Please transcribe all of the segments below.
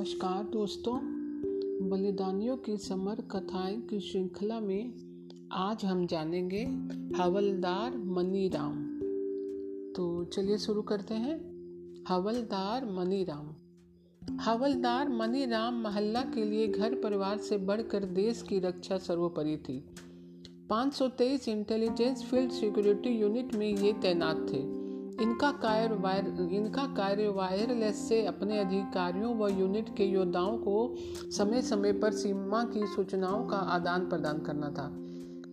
नमस्कार दोस्तों, बलिदानियों की समर कथाएँ की श्रृंखला में आज हम जानेंगे हवलदार मनीराम। तो चलिए शुरू करते हैं। हवलदार मनीराम। हवलदार मनीराम मोहल्ला के लिए घर परिवार से बढ़कर देश की रक्षा सर्वोपरि थी। 523 इंटेलिजेंस फ़ील्ड सिक्योरिटी यूनिट में ये तैनात थे। इनका कार्य वायर, इनका कार्य वायरलेस से अपने अधिकारियों व यूनिट के योद्धाओं को समय समय पर सीमा की सूचनाओं का आदान प्रदान करना था।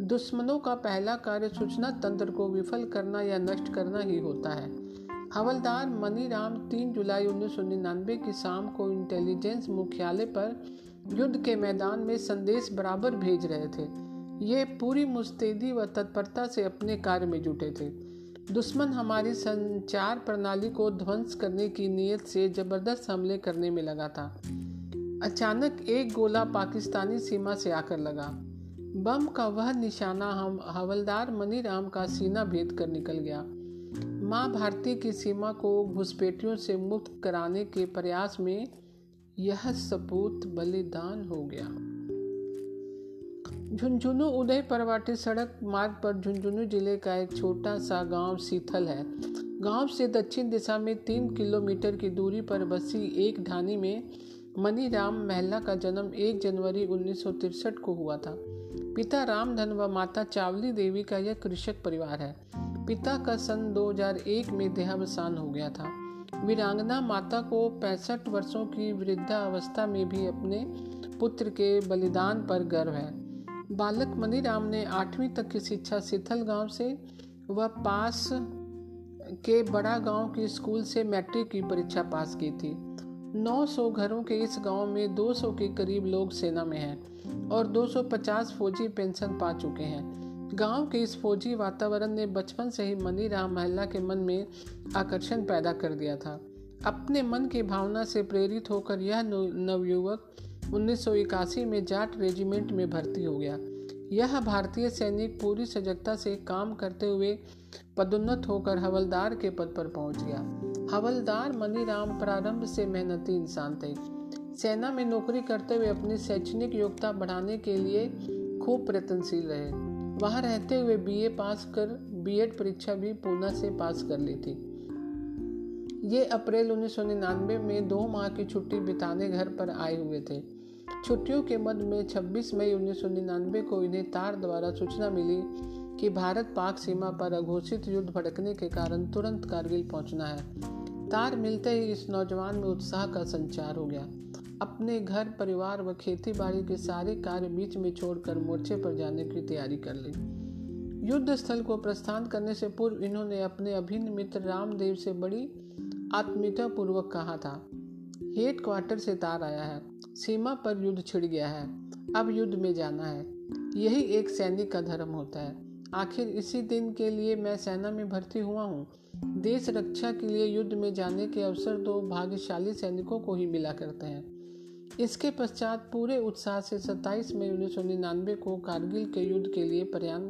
दुश्मनों का पहला कार्य सूचना तंत्र को विफल करना या नष्ट करना ही होता है। हवलदार मनीराम 3 जुलाई उन्नीस सौ निन्यानबे की शाम को इंटेलिजेंस मुख्यालय पर युद्ध के मैदान में संदेश बराबर भेज रहे थे। ये पूरी मुस्तैदी व तत्परता से अपने कार्य में जुटे थे। दुश्मन हमारी संचार प्रणाली को ध्वंस करने की नीयत से ज़बरदस्त हमले करने में लगा था। अचानक एक गोला पाकिस्तानी सीमा से आकर लगा। बम का वह निशाना हम, हवलदार मनीराम का सीना भेद कर निकल गया। माँ भारती की सीमा को घुसपैठियों से मुक्त कराने के प्रयास में यह सपूत बलिदान हो गया। झुंझुनू उदय परवाटी सड़क मार्ग पर झुंझुनू ज़िले का एक छोटा सा गाँव सीथल है। गाँव से दक्षिण दिशा में तीन किलोमीटर की दूरी पर बसी एक ढानी में मनीराम महला का जन्म 1 जनवरी उन्नीस को हुआ था। पिता रामधन व माता चावली देवी का यह कृषक परिवार है। पिता का सन 2001 में देहावसान हो गया था। वीरांगना माता को पैंसठ वर्षों की वृद्धावस्था में भी अपने पुत्र के बलिदान पर गर्व है। बालक मनीराम ने आठवीं तक की शिक्षा सिथल गाँव से व पास के बड़ा गाँव के स्कूल से मैट्रिक की परीक्षा पास की थी। 900 घरों के इस गाँव में 200 के करीब लोग सेना में हैं और 250 फौजी पेंशन पा चुके हैं। गाँव के इस फौजी वातावरण ने बचपन से ही मनीराम महिला के मन में आकर्षण पैदा कर दिया था। अपने मन की भावना से प्रेरित होकर यह नवयुवक 1981 में जाट रेजिमेंट में भर्ती हो गया। यह भारतीय सैनिक पूरी सजगता से काम करते हुए पदोन्नत होकर हवलदार के पद पर पहुँच गया। हवलदार मनीराम प्रारंभ से मेहनती इंसान थे। सेना में नौकरी करते हुए अपनी शैक्षणिक योग्यता बढ़ाने के लिए खूब प्रयत्नशील रहे। वहाँ रहते हुए बीए पास कर बीएड परीक्षा भी पूना से पास कर ली थी। ये अप्रैल उन्नीस सौ निन्यानवे में दो माह की छुट्टी बिताने घर पर आए हुए थे। छुट्टियों के मध्य में 26 मई उन्नीस को इन्हें तार द्वारा सूचना मिली कि भारत पाक सीमा पर अघोषित युद्ध भड़कने के कारण तुरंत कारगिल पहुँचना है। तार मिलते ही इस नौजवान में उत्साह का संचार हो गया। अपने घर, परिवार व खेती बाड़ी के सारे कार्य बीच में छोड़कर मोर्चे पर जाने की तैयारी कर ली। युद्ध स्थल को प्रस्थान करने से पूर्व इन्होंने अपने अभिन्न मित्र रामदेव से बड़ी आत्मीयता पूर्वक कहा था। हेड क्वार्टर से तार आया है। सीमा पर युद्ध छिड़ गया है। अब युद्ध में जाना है। यही एक सैनिक का धर्म होता है। आखिर इसी दिन के लिए मैं सेना में भर्ती हुआ हूँ। देश रक्षा के लिए युद्ध में जाने के अवसर तो भाग्यशाली सैनिकों को ही मिला करते हैं। इसके पश्चात पूरे उत्साह से 27 मई उन्नीस सौ निन्यानवे को कारगिल के युद्ध के लिए प्रयाण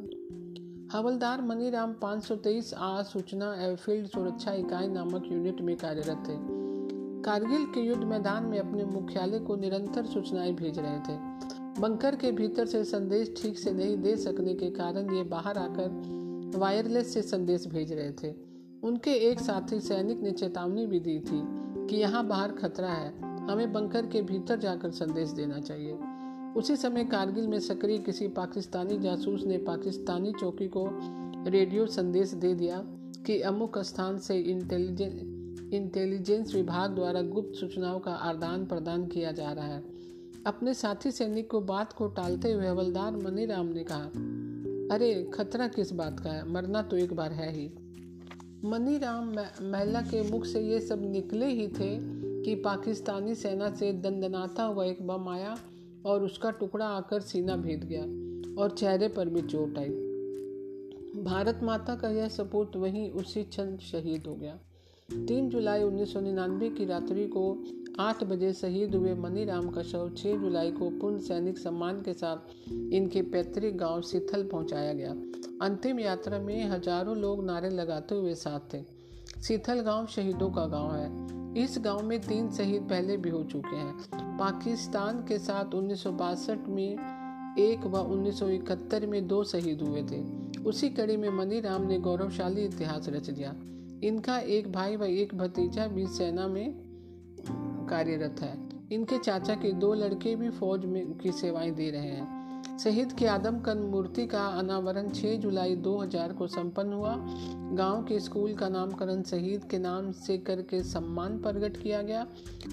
हवलदार मनीराम 523 आ सूचना एवं फ़ील्ड सुरक्षा इकाई नामक यूनिट में कार्यरत थे। कारगिल के युद्ध मैदान में अपने मुख्यालय को निरंतर सूचनाएँ भेज रहे थे। बंकर के भीतर से संदेश ठीक से नहीं दे सकने के कारण ये बाहर आकर वायरलेस से संदेश भेज रहे थे। उनके एक साथी सैनिक ने चेतावनी भी दी थी कि यहाँ बाहर खतरा है। हमें बंकर के भीतर जाकर संदेश देना चाहिए। उसी समय कारगिल में सक्रिय किसी पाकिस्तानी जासूस ने पाकिस्तानी चौकी को रेडियो संदेश दे दिया कि अमुक स्थान से इंटेलिजेंस इंटेलिजेंस विभाग द्वारा गुप्त सूचनाओं का आदान प्रदान किया जा रहा है। अपने साथी सैनिक को बात को टालते हुए हवलदार मनीराम ने कहा, अरे, खतरा किस बात का है? मरना तो एक बार है ही। मनीराम महिला के मुख से ये सब निकले ही थे कि पाकिस्तानी सेना से दंदनाता हुआ एक बम आया और उसका टुकड़ा आकर सीना भेद गया और चेहरे पर भी चोट आई। भारत माता का यह सपूत वहीं उसी क्षण शहीद हो गया। तीन जुलाई उन्नीस सौ निन्यानवे की रात्रि को आठ बजे शहीद हुए मनीराम का शव 6 जुलाई को पूर्ण सैनिक सम्मान के साथ इनके पैतृक गाँव सिथल पहुँचाया गया। अंतिम यात्रा में हज़ारों लोग नारे लगाते हुए साथ थे। सीथल गाँव शहीदों का गाँव है। इस गाँव में तीन शहीद पहले भी हो चुके हैं। पाकिस्तान के साथ उन्नीस सौ बासठ में एक व 1971 में दो शहीद हुए थे। उसी कड़ी में मनी राम ने गौरवशाली इतिहास रच दिया। इनका एक भाई व एक भतीजा भी सेना में कार्यरत है। इनके चाचा के दो लड़के भी फौज में की सेवाएँ दे रहे हैं। शहीद की आदमकंद मूर्ति का अनावरण 6 जुलाई 2000 को संपन्न हुआ। गाँव के स्कूल का नामकरण शहीद के नाम से करके सम्मान प्रकट किया गया।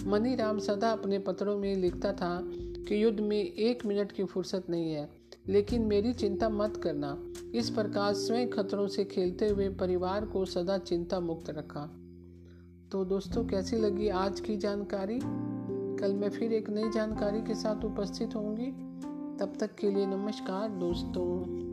मनी राम सदा अपने पत्रों में लिखता था कि युद्ध में एक मिनट की फुर्सत नहीं है, लेकिन मेरी चिंता मत करना। इस प्रकार स्वयं खतरों से खेलते हुए परिवार को सदा चिंता मुक्त रखा। तो दोस्तों, कैसी लगी आज की जानकारी? कल मैं फिर एक नई जानकारी के साथ उपस्थित होंगी। तब तक के लिए नमस्कार दोस्तों।